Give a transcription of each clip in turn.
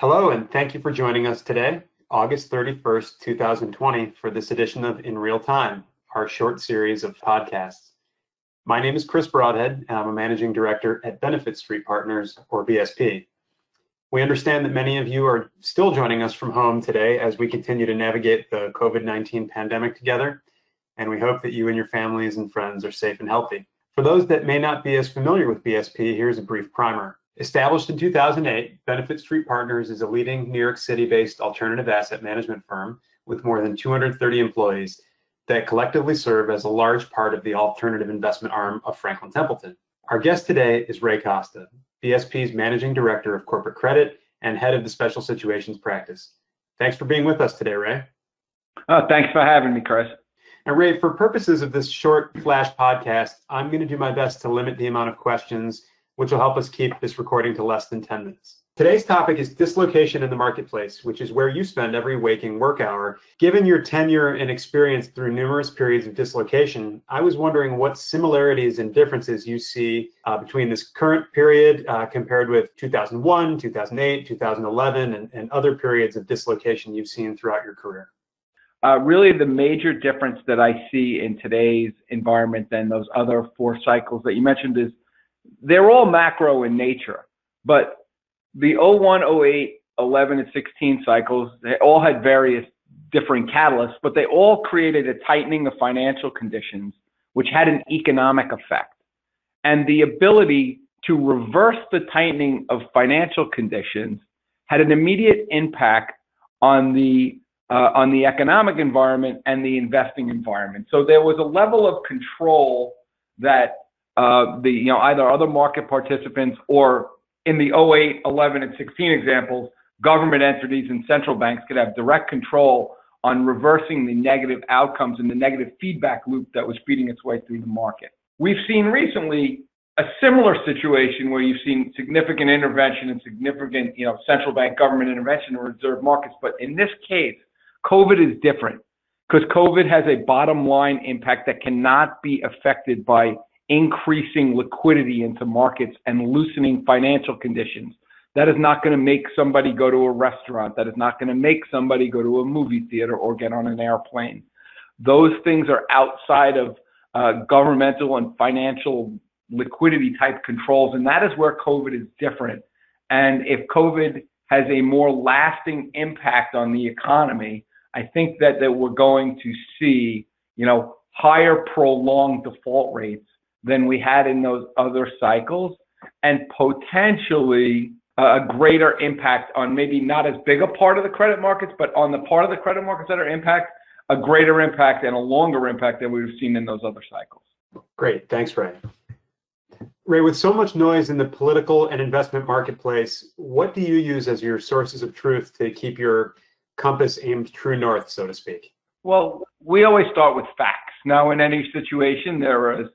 Hello, and thank you for joining us today, August 31st, 2020, for this edition of In Real Time, our short series of podcasts. My name is Chris Broadhead, and I'm a managing director at Benefit Street Partners, or BSP. We understand that many of you are still joining us from home today as we continue to navigate the COVID 19 pandemic together, and we hope that you and your families and friends are safe and healthy. For those that may not be as familiar with BSP, here's a brief primer. Established in 2008, Benefit Street Partners is a leading New York City based alternative asset management firm with more than 230 employees that collectively serve as a large part of the alternative investment arm of Franklin Templeton. Our guest today is Ray Costa, BSP's Managing Director of Corporate Credit and Head of the Special Situations Practice. Thanks for being with us today, Ray. Oh, thanks for having me, Chris. And Ray, for purposes of this short flash podcast, I'm going to do my best to limit the amount of questions which will help us keep this recording to less than 10 minutes. Today's topic is dislocation in the marketplace, which is where you spend every waking work hour. Given your tenure and experience through numerous periods of dislocation, I was wondering what similarities and differences you see uh, between this current period uh, compared with 2001, 2008, 2011, and, and other periods of dislocation you've seen throughout your career. Uh, really, the major difference that I see in today's environment than those other four cycles that you mentioned is they're all macro in nature, but the 01, 08, 11, and 16 cycles, they all had various different catalysts, but they all created a tightening of financial conditions, which had an economic effect. And the ability to reverse the tightening of financial conditions had an immediate impact on the uh, on the economic environment and the investing environment. So there was a level of control that uh, the you know either other market participants or in the 08, 11, and 16 examples, government entities and central banks could have direct control on reversing the negative outcomes and the negative feedback loop that was feeding its way through the market. We've seen recently a similar situation where you've seen significant intervention and significant, you know, central bank government intervention in reserve markets. But in this case, COVID is different because COVID has a bottom line impact that cannot be affected by increasing liquidity into markets and loosening financial conditions. That is not going to make somebody go to a restaurant. That is not going to make somebody go to a movie theater or get on an airplane. Those things are outside of uh, governmental and financial liquidity type controls. And that is where COVID is different. And if COVID has a more lasting impact on the economy, I think that, that we're going to see, you know, higher prolonged default rates than we had in those other cycles and potentially a greater impact on maybe not as big a part of the credit markets, but on the part of the credit markets that are impact, a greater impact and a longer impact than we've seen in those other cycles. Great. Thanks, Ray. Ray, with so much noise in the political and investment marketplace, what do you use as your sources of truth to keep your compass aimed true north, so to speak? Well, we always start with facts. Now, in any situation, there is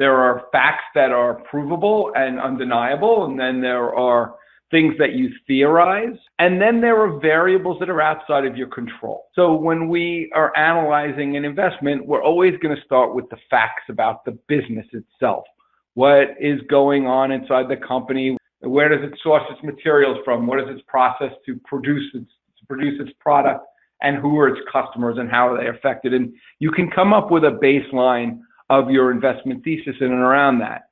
there are facts that are provable and undeniable, and then there are things that you theorize, and then there are variables that are outside of your control. So when we are analyzing an investment, we're always going to start with the facts about the business itself. What is going on inside the company? Where does it source its materials from? What is its process to produce its to produce its product? And who are its customers and how are they affected? And you can come up with a baseline of your investment thesis in and around that.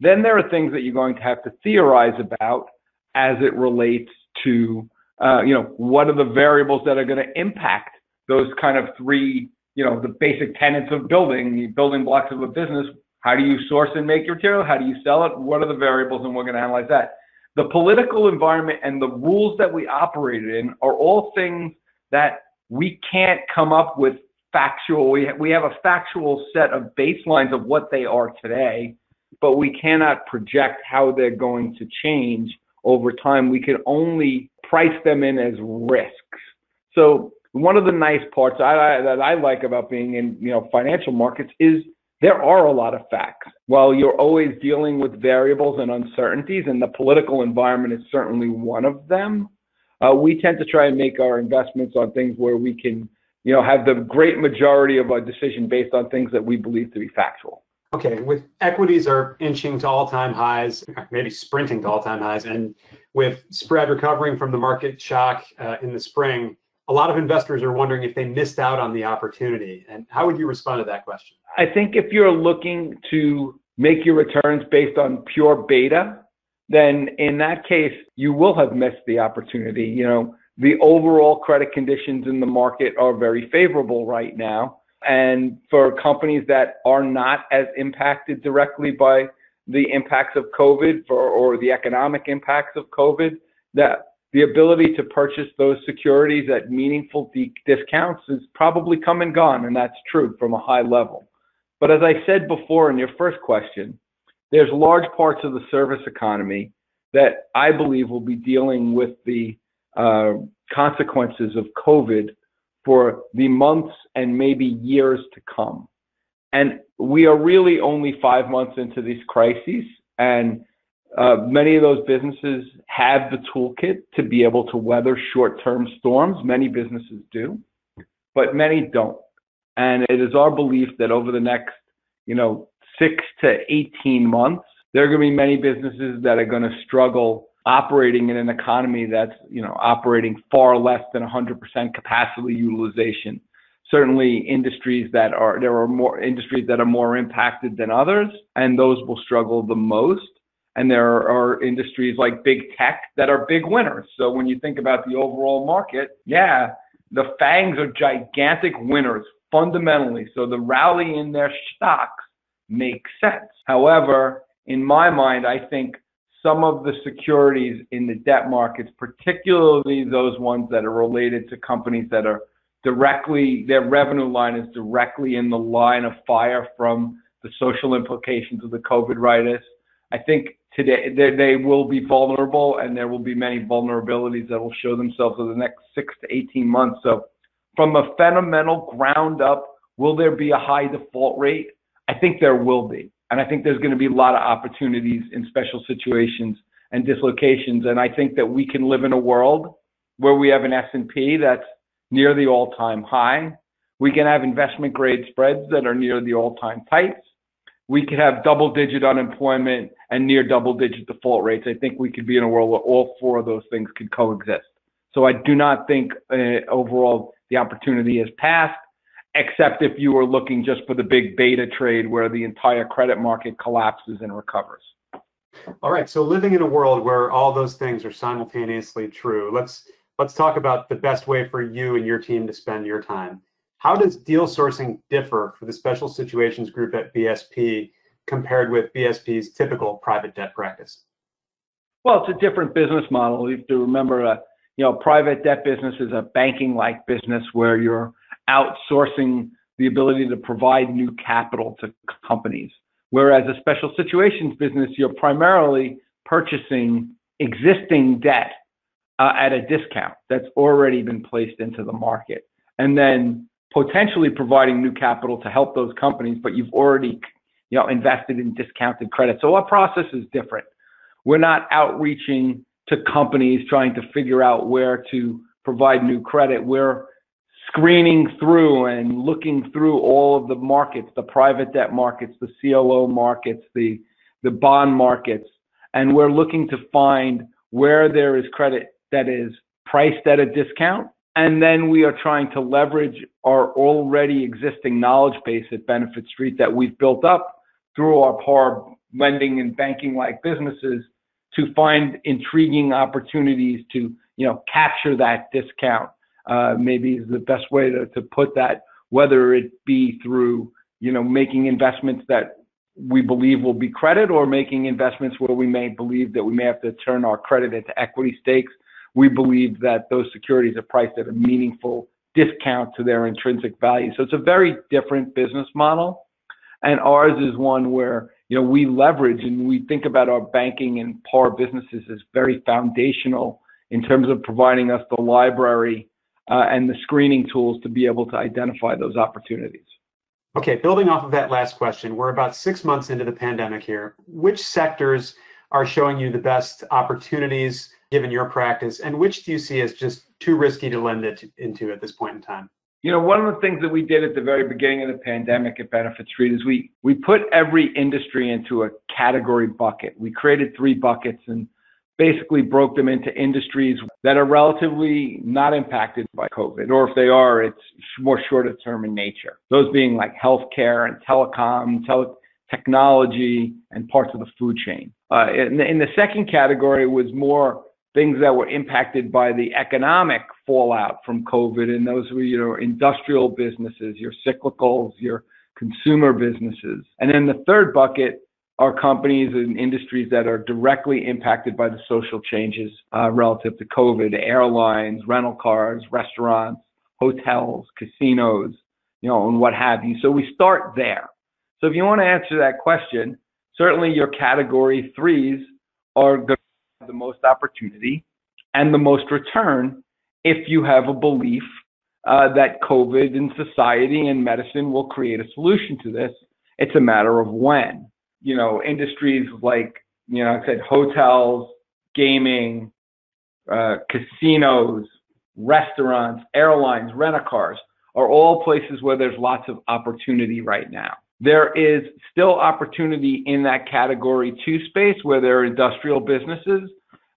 Then there are things that you're going to have to theorize about as it relates to, uh, you know, what are the variables that are going to impact those kind of three, you know, the basic tenets of building, the building blocks of a business. How do you source and make your material? How do you sell it? What are the variables? And we're going to analyze that. The political environment and the rules that we operate in are all things that we can't come up with factual, we, we have a factual set of baselines of what they are today, but we cannot project how they're going to change over time. We can only price them in as risks. So one of the nice parts I, I, that I like about being in you know financial markets is there are a lot of facts. While you're always dealing with variables and uncertainties, and the political environment is certainly one of them, uh, we tend to try and make our investments on things where we can you know, have the great majority of our decision based on things that we believe to be factual. Okay, with equities are inching to all-time highs, maybe sprinting to all-time highs, and with spread recovering from the market shock uh, in the spring, a lot of investors are wondering if they missed out on the opportunity. And how would you respond to that question? I think if you're looking to make your returns based on pure beta, then in that case, you will have missed the opportunity. You know, the overall credit conditions in the market are very favorable right now. And for companies that are not as impacted directly by the impacts of COVID for, or the economic impacts of COVID, that the ability to purchase those securities at meaningful de- discounts is probably come and gone, and that's true from a high level. But as I said before in your first question, there's large parts of the service economy that I believe will be dealing with the uh, consequences of COVID for the months and maybe years to come. And we are really only five months into these crises, and uh, many of those businesses have the toolkit to be able to weather short-term storms. Many businesses do, but many don't. And it is our belief that over the next, you know, six to 18 months, there are going to be many businesses that are going to struggle operating in an economy that's, you know, operating far less than 100% capacity utilization. Certainly industries that are, there are more industries that are more impacted than others, and those will struggle the most. And there are industries like big tech that are big winners. So when you think about the overall market, yeah, the FANGs are gigantic winners fundamentally. So the rally in their stocks makes sense. However, in my mind, I think some of the securities in the debt markets, particularly those ones that are related to companies that are directly, their revenue line is directly in the line of fire from the social implications of the COVID virus. I think today they, they will be vulnerable and there will be many vulnerabilities that will show themselves over the next six to 18 months. So from a fundamental ground up, will there be a high default rate? I think there will be. And I think there's going to be a lot of opportunities in special situations and dislocations. And I think that we can live in a world where we have an S&P that's near the all-time high. We can have investment grade spreads that are near the all-time tights. We could have double-digit unemployment and near double-digit default rates. I think we could be in a world where all four of those things could coexist. So I do not think uh, overall the opportunity has passed except if you were looking just for the big beta trade where the entire credit market collapses and recovers. All right, so living in a world where all those things are simultaneously true, let's let's talk about the best way for you and your team to spend your time. How does deal sourcing differ for the special situations group at BSP compared with BSP's typical private debt practice? Well, it's a different business model. You have to remember, uh, you know, private debt business is a banking-like business where you're outsourcing the ability to provide new capital to companies. Whereas a special situations business, you're primarily purchasing existing debt uh, at a discount that's already been placed into the market. And then potentially providing new capital to help those companies, but you've already you know, invested in discounted credit. So our process is different. We're not outreaching to companies trying to figure out where to provide new credit. We're screening through and looking through all of the markets, the private debt markets, the CLO markets, the, the bond markets, and we're looking to find where there is credit that is priced at a discount. And then we are trying to leverage our already existing knowledge base at Benefit Street that we've built up through our par lending and banking like businesses to find intriguing opportunities to, you know, capture that discount uh, maybe is the best way to, to put that, whether it be through, you know, making investments that we believe will be credit or making investments where we may believe that we may have to turn our credit into equity stakes. We believe that those securities are priced at a meaningful discount to their intrinsic value. So it's a very different business model. And ours is one where, you know, we leverage and we think about our banking and par businesses as very foundational in terms of providing us the library Uh, and the screening tools to be able to identify those opportunities. Okay, building off of that last question, we're about six months into the pandemic here. Which sectors are showing you the best opportunities given your practice, and which do you see as just too risky to lend it into at this point in time? You know, one of the things that we did at the very beginning of the pandemic at Benefit Street is we we put every industry into a category bucket. We created three buckets and basically broke them into industries that are relatively not impacted by COVID, or if they are, it's more shorter term in nature. Those being like healthcare and telecom, tele- technology, and parts of the food chain. Uh, in, the, in the second category was more things that were impacted by the economic fallout from COVID, and those were your industrial businesses, your cyclicals, your consumer businesses. And then the third bucket are companies and industries that are directly impacted by the social changes uh, relative to COVID, airlines, rental cars, restaurants, hotels, casinos, you know, and what have you. So we start there. So if you want to answer that question, certainly your category threes are going to have the most opportunity and the most return if you have a belief uh, that COVID and society and medicine will create a solution to this. It's a matter of when you know, industries like, you know, I said hotels, gaming, uh, casinos, restaurants, airlines, rent a cars are all places where there's lots of opportunity right now. There is still opportunity in that category two space where there are industrial businesses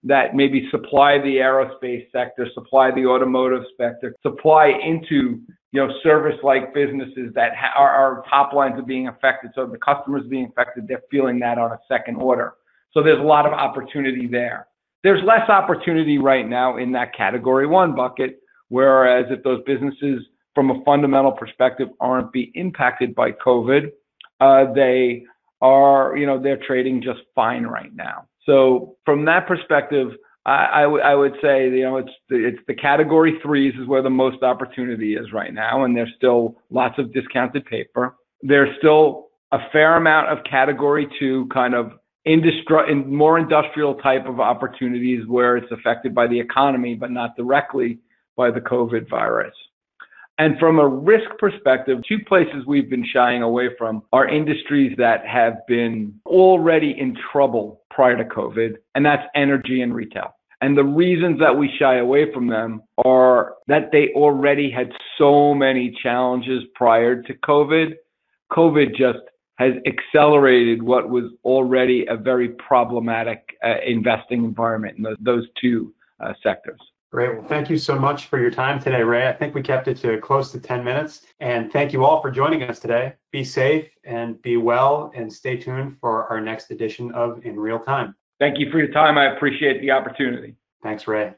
that maybe supply the aerospace sector, supply the automotive sector, supply into you know service-like businesses that our top lines are being affected. So the customers being affected, they're feeling that on a second order. So there's a lot of opportunity there. There's less opportunity right now in that category one bucket, whereas if those businesses from a fundamental perspective aren't be impacted by COVID, uh, they are, you know, they're trading just fine right now. So from that perspective, I, I, would say, you know, it's the, it's the category threes is where the most opportunity is right now, and there's still lots of discounted paper. There's still a fair amount of category two kind of industri- in more industrial type of opportunities where it's affected by the economy, but not directly by the COVID virus. And from a risk perspective, two places we've been shying away from are industries that have been already in trouble prior to COVID, and that's energy and retail. And the reasons that we shy away from them are that they already had so many challenges prior to COVID. COVID just has accelerated what was already a very problematic uh, investing environment in those, those two uh, sectors. Great. Well, thank you so much for your time today, Ray. I think we kept it to close to 10 minutes. And thank you all for joining us today. Be safe and be well, and stay tuned for our next edition of In Real Time. Thank you for your time. I appreciate the opportunity. Thanks, Ray.